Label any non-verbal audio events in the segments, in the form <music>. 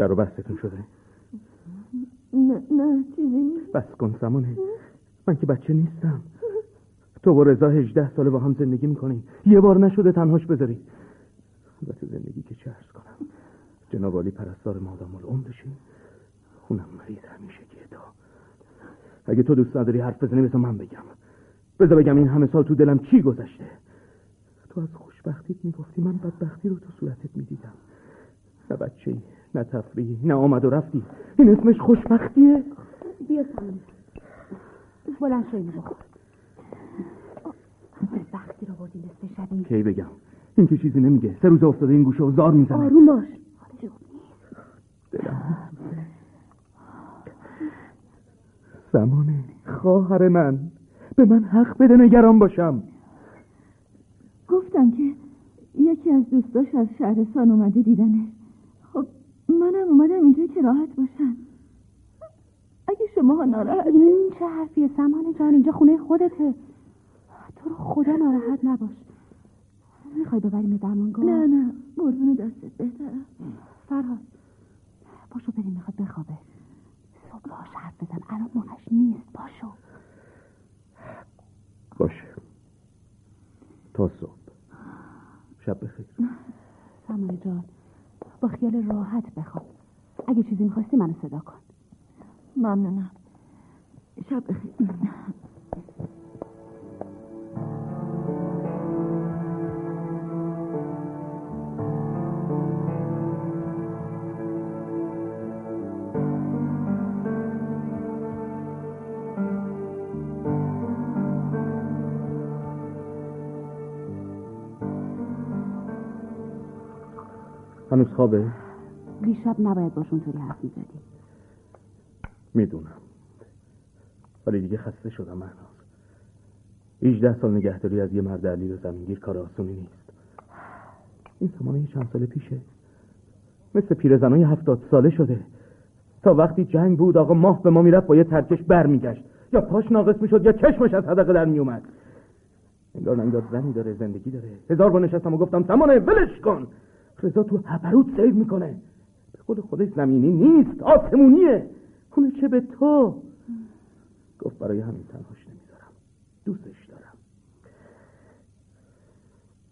در و بستتون شده. نه نه چیزی نیست. بس کن سمانه من که بچه نیستم. تو با رضا هجده ساله با هم زندگی می‌کنی یه بار نشده تنهاش بذاری. البته زندگی که چه ارز کنم. جناب عالی پرستار مادام العمر بشین خونم مریض همیشه که تا اگه تو دوست نداری حرف بزنی بذار من بگم. بذار بگم این همه سال تو دلم چی گذشته؟ تو از خوشبختیت می‌گفتی من بدبختی رو تو صورتت می‌دیدم. نه بچه نه تفریح نه آمد و رفتی. این اسمش خوشبختیه؟ بیا سمانه بلند شو اینو بخور. وقتی رو بردی نصف شبی. کی بگم؟ این که چیزی نمیگه. سه روز افتاده این گوشه و زار می‌زنه. آروم باش. دلم. زمانه خواهر من. به من حق بده نگران باشم. گفتم که یکی از دوستاش از شهرستان اومده دیدنه. خب منم اومدم اینجا که راحت باشم. اگه شما ناراحت این چه حرفیه؟ سمانه جان اینجا خونه خودته. تو رو خدا ناراحت نباش. می‌خوای ببریم درمانگاه؟ نه نه. قربون دستت بهترم فرهاد پاشو بریم می‌خواد بخوابه صبح باش حرف بزن الان موقعش نیست پاشو باشه تا صبح شب بخیر سمانه جان با خیال راحت بخواب اگه چیزی می‌خواستی منو صدا کن. ممنونم. شب بخیر. هنوز خوابه؟ دیشب نباید باش اونطوری حرف می‌زدی. می‌دونم. ولی دیگه خسته شدم مهناز. 18 سال نگهداری از یه مرد علی و زمینگیر کار آسونی نیست. این زمانه چند سال پیشه. مثل پیرزنای هفتاد ساله شده. تا وقتی جنگ بود آقا ماه به ما می‌رفت با یه ترکش بر میگشت یا پاش ناقص می‌شد یا چشمش از حدقه در میومد انگار نمی‌داد زنی داره زندگی داره. هزار بار نشستم و گفتم سمانه ولش کن! رضا تو هبروت سیو می‌کنه. قول خودش زمینی نیست آسمونیه. اونه چه به تو؟ گفت برای همین تنهاش نمی‌ذارم دوستش دارم.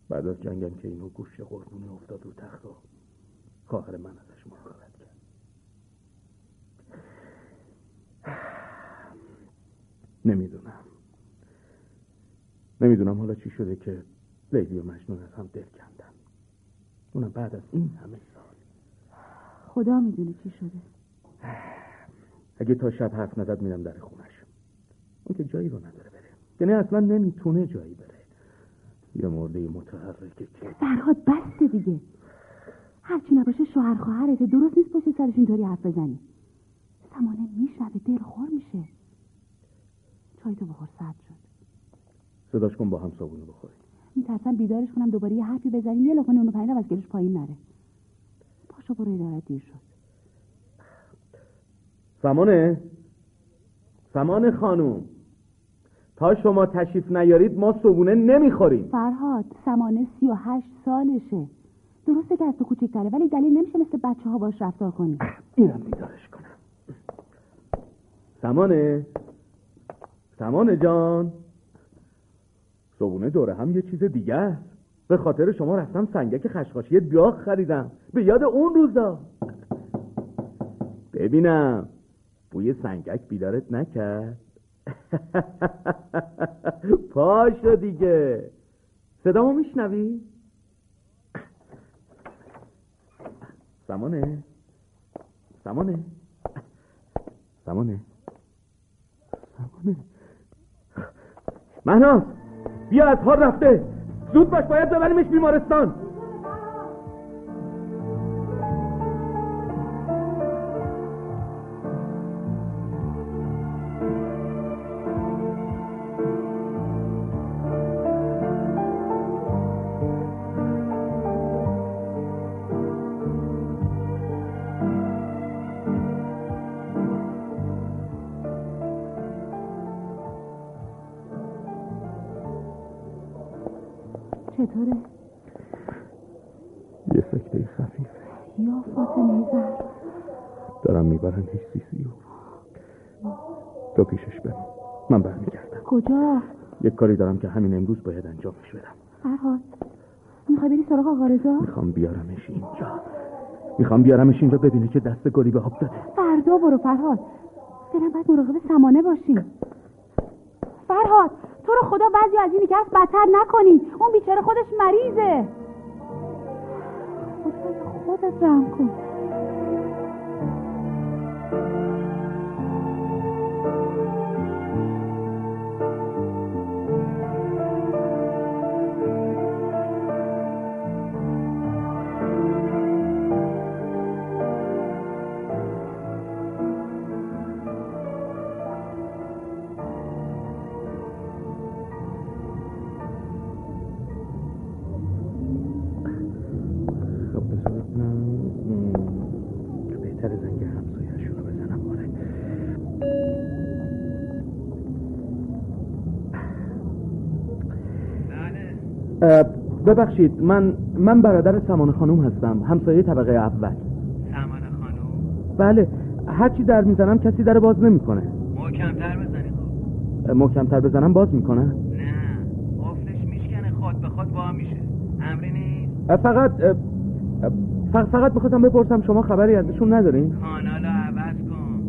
بعد از جنگم که اینو گوش قربونی افتاد رو تخت و خواهر من ازش مراقبت کرد. نمی‌دونم. نمی‌دونم حالا چی شده که لیلی و مجنون از هم دل کندن. اونم بعد از این همه خدا می‌دونه چی شده. اگه تا شب حرف نزد میرم در خونش. اون که جایی رو نداره بره. یعنی اصلا نمی‌تونه جایی بره. یه مرده متحرکه که فرهاد بسته دیگه. هرچی نباشه شوهر خواهرته. درست نیست پشت سرش اینطوری حرف بزنی. سمانه میشنوه دلخور میشه. چای تو بخور سرد شد. صداش کن با هم صابونه بخوری میترسم بیدارش کنم دوباره یه حرفی بزنی یه لقمه نون و پنیر از گلوش پایین نره. پاشو برو ادارت دیر شد. سمانه سمان خانوم. تا شما تشریف نیارید ما صبونه نمی‌خوریم. فرهاد سمانه سی و هشت سالشه. درسته که از تو کوچکتره ولی دلیل نمیشه مثل بچه ها باش رفتار کنی. اینم بیدارش کنم. سمانه سمانه جان. صبونه دوره هم یه چیز دیگه است. به خاطر شما رفتم سنگک خشخاشی بیاخ خریدم. به یاد اون روزا. ببینم. بوی سنگک بیدارت نکرد. <laughs> پاشو دیگه. صدامو میشنوی؟ سمانه. سمانه. سمانه. سمانه. مهناز بیا از رفته. زود باش باید ببریمش بیمارستان. تو پیشش بمون من برمیگردم. کجا؟ یک کاری دارم که همین امروز باید انجامش بدم فرهاد می‌خوای بری سراغ آقا رضا؟ می‌خوام بیارمش اینجا. می‌خوام بیارمش اینجا ببینه که دست گلی به آب داده فردا برو فرهاد. فعلا باید مراقب سمانه باشی. فرهاد تو رو خدا بعضی از این از بدتر نکنی. اون بیچاره خودش مریضه. خودت رحم کن. ببخشید من من برادر سمان خانوم هستم همسایه طبقه اول. سمان خانوم بله هرچی در می‌زنم کسی در باز نمی‌کنه. محکمتر بزنی خب. محکمتر بزنم باز می‌کنه؟ نه قفلش میشکنه خود به خود وا میشه. امری نیست. فقط فقط می‌خواستم بپرسم شما خبری ازشون ندارین کانال عوض کن.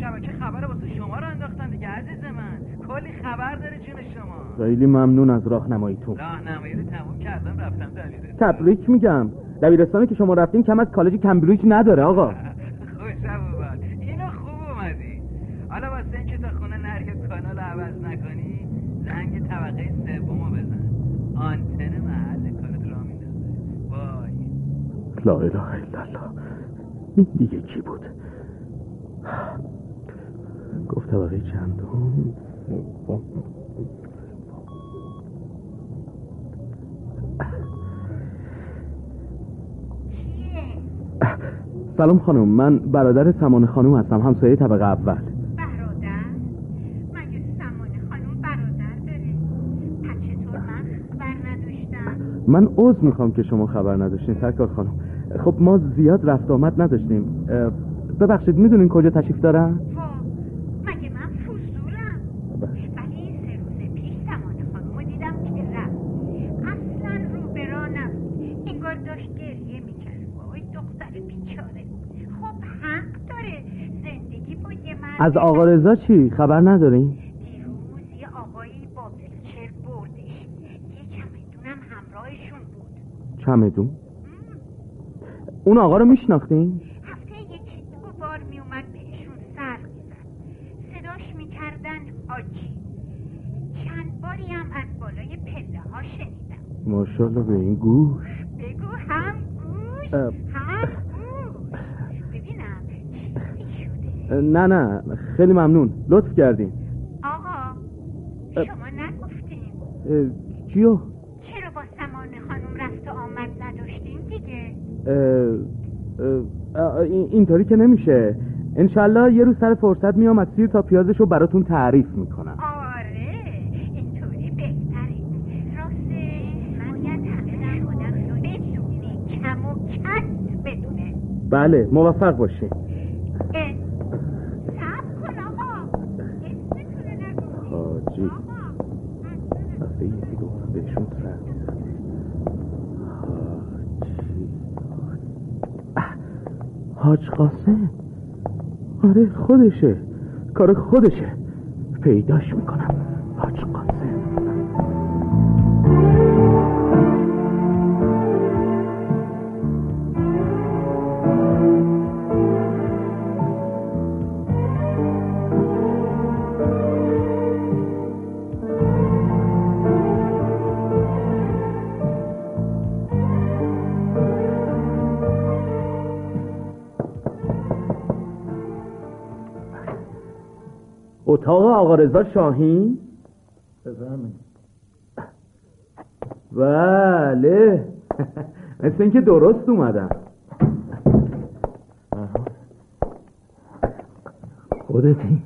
شبکه خبر واسه شما رو انداختن دیگه عزیز من. کلی خبر داره جون شما. خیلی ممنون از راهنماییتون راهنمایی رو تموم کردم رفتم دبیرستان تبریک میگم. دبیرستانی که شما رفتین کم از کالج کمبریج نداره آقا. <laughs> اومد. اینو خوب اومدی. حالا واسه اینکه تا خونه نری کانال عوض نکنی زنگ طبقه سومو بزن. آنتن محل کارت را میندازه. وای. لا اله الا الله. این دیگه کی بود؟ گفت طبقه چندم؟ سلام خانم من برادر سمان خانم هستم همسایه طبقه اول برادر؟ مگه سمانه خانم برادر داره؟ پس چطور من خبر نداشتم؟ من عذر می‌خوام که شما خبر نداشتین سرکار خانم خب ما زیاد رفت آمد نداشتیم ببخشید می‌دونین کجا تشریف دارم وا مگه من فضولم ولی این سه روز پیش سمانه خانم رو دیدم که رفت اصلا رو به راه نبود انگار داشت گریه می‌کرد وای دختر بیچاره خب حق داره زندگی با یه مرد از آقا رضا چی؟ خبر ندارین دیروز یه آقایی با ویلچر بردش. یه چمدونم همراهشون بود. چمدون؟ اون آقا رو میشناختین هفته یکی دو بار می اومد بهشون سر می‌زد. صداش می‌کردن آجی. چند باری هم از بالای پله ها شنیدم. ماشاءالله به این گوش. بگو. هم گوش ببینم چی شده اه، نه نه خیلی ممنون. لطف کردین. آقا. شما نگفتین. چیو چرا با سمان خانم رفت و آمد نداشتین دیگه؟ اینطوری که نمیشه. انشالله یه روز سر فرصت میام از سیر تا پیازش رو براتون تعریف می‌کنم. آره اینطوری بهتره. رو بدونه کم و کس بدونه. بله موفق باشین اه، صبر کن آقا اسمتون رو نگفتین. حاجی آقا، هفته اه، حاج قاسم. آره خودشه. کار خودشه. پیداش می‌کنم. اتاق آقا رضا شاهین؟ بله. مثل اینکه درست اومدم. خودتی؟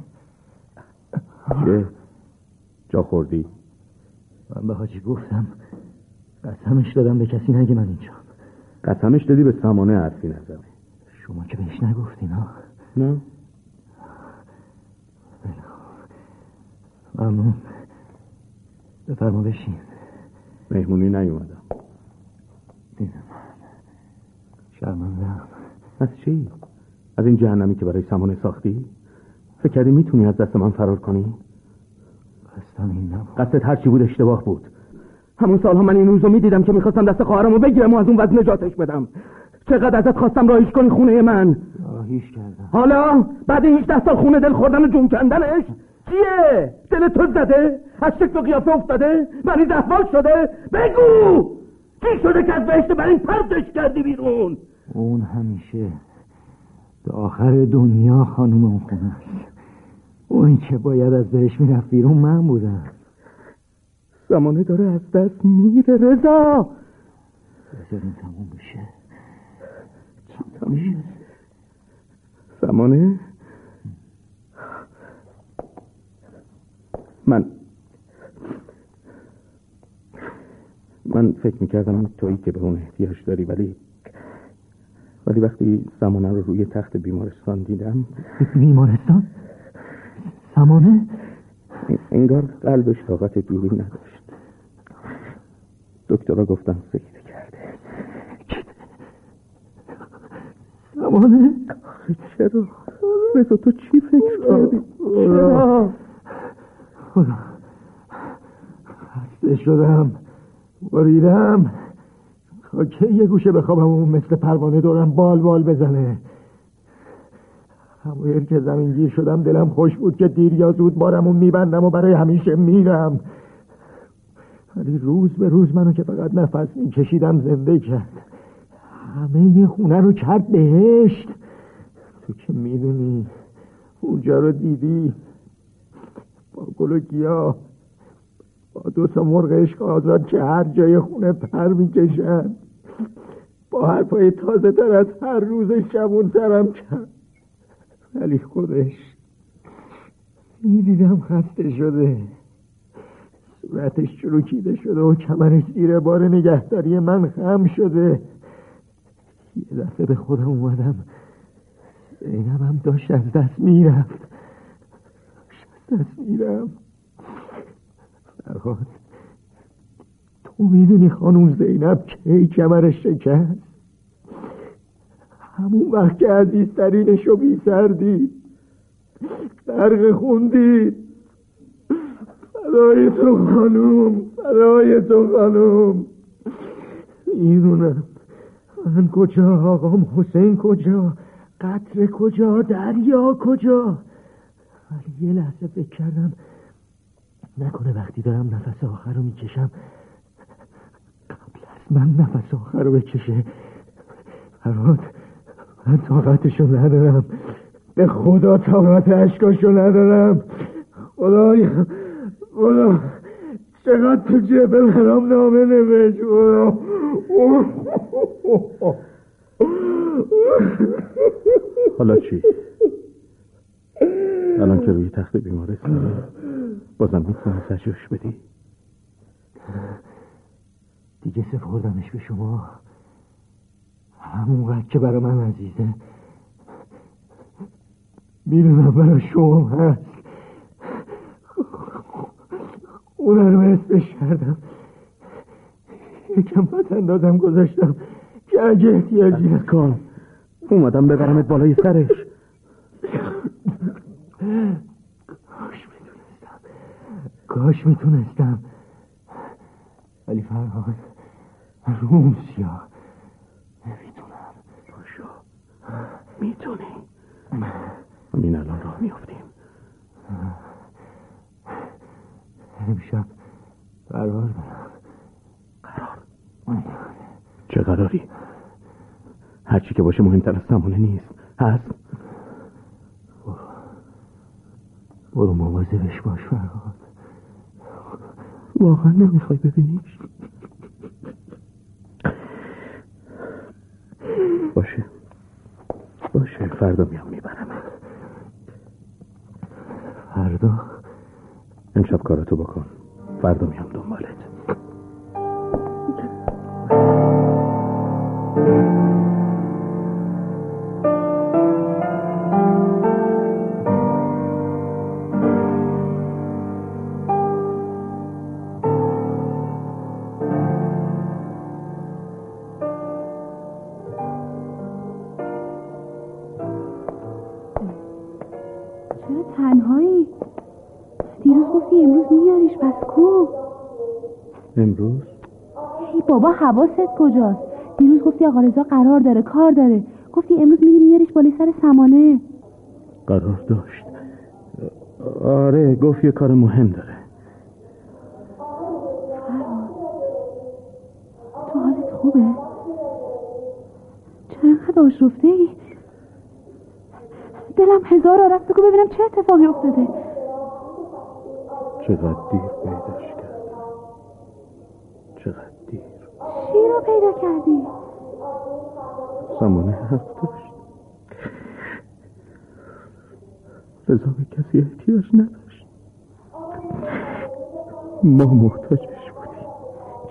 چه؟ جا خوردی؟ من به حاجی گفتم قسمش دادم به کسی نگه من اینجا. قسمش دادی به سمانه حرفی نزنی شما که بهش نگفتین ها نه. ممنون بفرما بشین. مهمونی نیومدم. دیدم شرمندم از چی؟ از این جهنمی که برای سمانه ساختی؟ فکر کردی می‌تونی از دست من فرار کنی؟ قصدم این نبود. قصدت هرچی بود اشتباه بود. همون سالها من این روزو می‌دیدم که می‌خواستم دست خواهرم رو بگیرم و از اون وضع نجاتش بدم. چقدر ازت خواستم رایش کنی خونه من؟ راهیش کردم. حالا بعد این 18 سال خونه دل خوردن و جون کندنش؟ چیه؟ دل تو زده؟ از شکل و قیافه افتاده؟ مریض احوال شده؟ بگو! چی شده که از بهشت بر این پرتش کردی بیرون؟ اون همیشه به آخر دنیا خانم اون خونه است اونی که باید از بهش می‌رفت بیرون من بودم زمانه داره از دست میره رضا بذارین تموم بشه تموم زمانه من من فکر می‌کردم تویی که به اون احتیاج داری ولی ولی وقتی زمانه رو روی تخت بیمارستان دیدم بیمارستان؟ زمانه؟ انگار قلبش طاقت دوری نداشت دکترها گفتم سکته کرده زمانه؟ چرا؟ رضا تو چی فکر کردی؟ چرا؟ خسته شدم. بریدم. تا که یه گوشه بخوابم اون مثل پروانه دورم بال بال بزنه. همویر که زمین گیر شدم دلم خوش بود که دیر یا زود بارمون میبندم و برای همیشه میرم. ولی روز به روز منو که فقط نفس میکشیدم زنده کرد. همه یه خونه رو کرد بهشت. تو که می‌دونی اونجا رو دیدی. گل و گیاه با دو تا مرغ عشق آزاد که هر جای خونه پر می‌کشن. با حرفای تازه تر از هر روز شبون ترم کرد ولی خودش می‌دیدم خسته شده. صورتش چروکیده شده و کمرش زیر بار نگهداری من خم شده. یه دفعه به خودم اومدم. زینبم داشت از دست می‌رفت. دست می‌رفت فرهاد تو می‌دونی خانوم زینب کی کمرش شکست؟ همون وقت که عزیزترینش رو بی سردید درق خوندید فدای تو خانوم فدای تو خانوم می‌دونم من کجا آقام حسین کجا قطر کجا دریا کجا؟ ولی یه لحظه فکر کردم نکنه وقتی دارم نفس آخر رو می‌کشم قبل از من نفس آخر رو بکشه. فراد من طاقتشو ندارم. به خدا طاقت عشقاشو ندارم. خدای خدا. چقدر تو جبه برام نامه نوشت. خدا. حالا چی؟ الان که روی تخت بیمارستان بازم می‌تونی سجوش بدی؟ دیگه سپردمش به شما. همون وقت که برای من عزیزه. می‌دونم برای شما هست. اون رو اسمش کردم. یکم پس اندازم گذاشتم. که اگه احتیاجی کام اومدم ببرمت بالای سرش. کاش می‌تونستم کاش می‌تونستم. ولی فرهاد روسیا. نمی‌تونم. باشا می‌تونی. همین الان راه. میافتیم. امشب قرار برم. قرار. چه قراری؟ هرچی که باشه مهمتر از سمانه نیست. هست. برو مواظبش باش فرهاد. واقعا نمی‌خوای ببینیش باشه. باشه فردا میام. چرا تنهایی؟ دیروز گفتی امروز میاریش پس کو؟ امروز؟ ای بابا حواست کجاست؟ دیروز گفتی آقا رضا قرار داره کار داره. گفتی امروز میری میاریش بالای سر سمانه. قرار داشت. آره گفت یه کار مهم داره. تو حالت خوبه؟ چرا انقدر آشرفته ای؟ دلم هزار آرست بگو ببینم چه اتفاقی افتاده. چقدر دیر پیداش کرد چقدر دیر. چی رو پیدا کردی؟ زمانه حرف داشت. رضا به کسی احتیاج نداشت. ما محتاجش بودیم.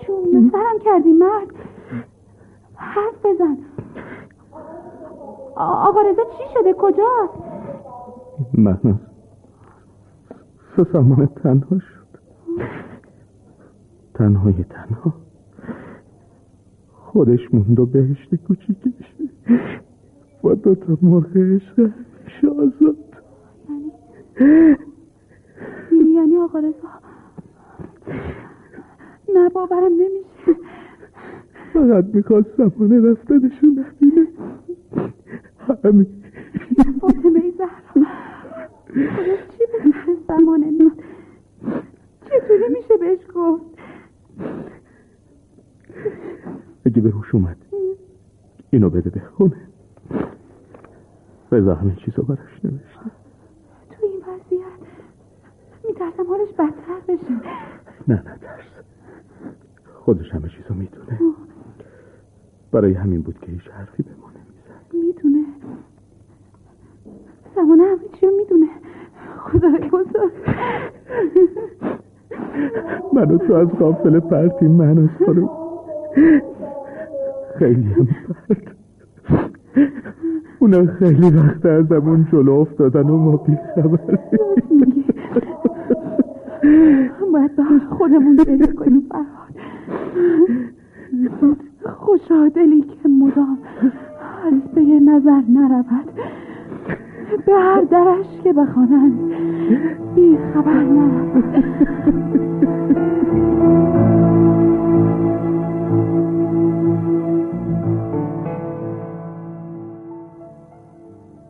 چون به سرم کردی مرد. حرف بزن. آقا رضا چی شده؟ کجاست؟ من. زمانه تنها شد. تنهای تنها. خودش موند و بهشت کوچیکش. با دو تا مرغ عشق شازاد یعنی یعنی آقا رضا؟ نه باورم نمیشه. فقط می‌خواست زمانه رفتنشون نبینه. همین. فاطمه زهرا. چی به زمانه میاد چطوری میشه بهش گفت؟ اگه به هوش اومد اینو بده بخونه رضا همه چیزو براش نوشته. تو این وضعیت میترسم حالش بدتر بشه. نه نه ترس. خودش همه چیزو می‌دونه. برای همین بود که هیچ حرفی به ما نمی‌زد. می‌دونه. زمانه همه چی رو می‌دونه. خدای بزرگ منو تو از قافل پرتیم من از خیلی هم پرت اونا خیلی وقت ازمون جلو افتادن و ما بیخبر باید به خودمون فکر کنیم فرهاد. خوشا دلی که مدام از به نظر نرود. به هر درش که بخوانند. بی خبر نرود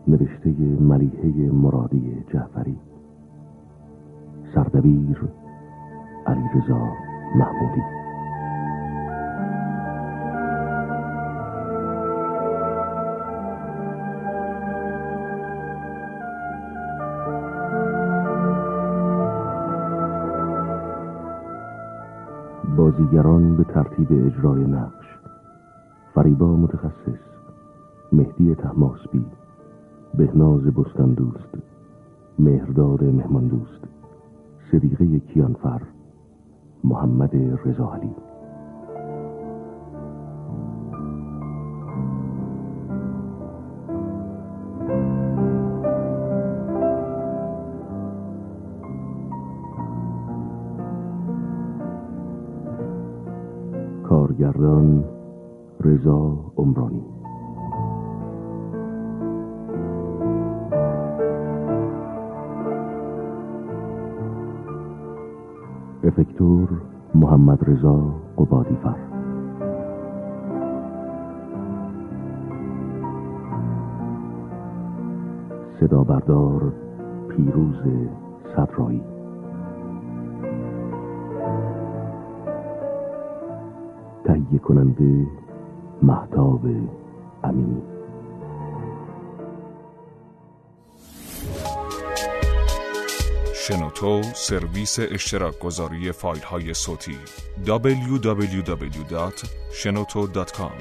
نوشته ملیحه مرادی جعفری. سردبیر علیرضا محمودی. به اجرای نقش. فریبا متخصص. مهدی تحماسبی بهناز بستان دوست مهرداد مهمان دوست صدیقه کیانفر. محمد رضا علی. رضا عمرانی. افکتور محمد رضا قبادیفر. صدا بردار پیروز صدرایی. تهیه کننده محتاب امینی شنوتو سرویس اشتراک گذاری فایل های صوتی www.shenoto.com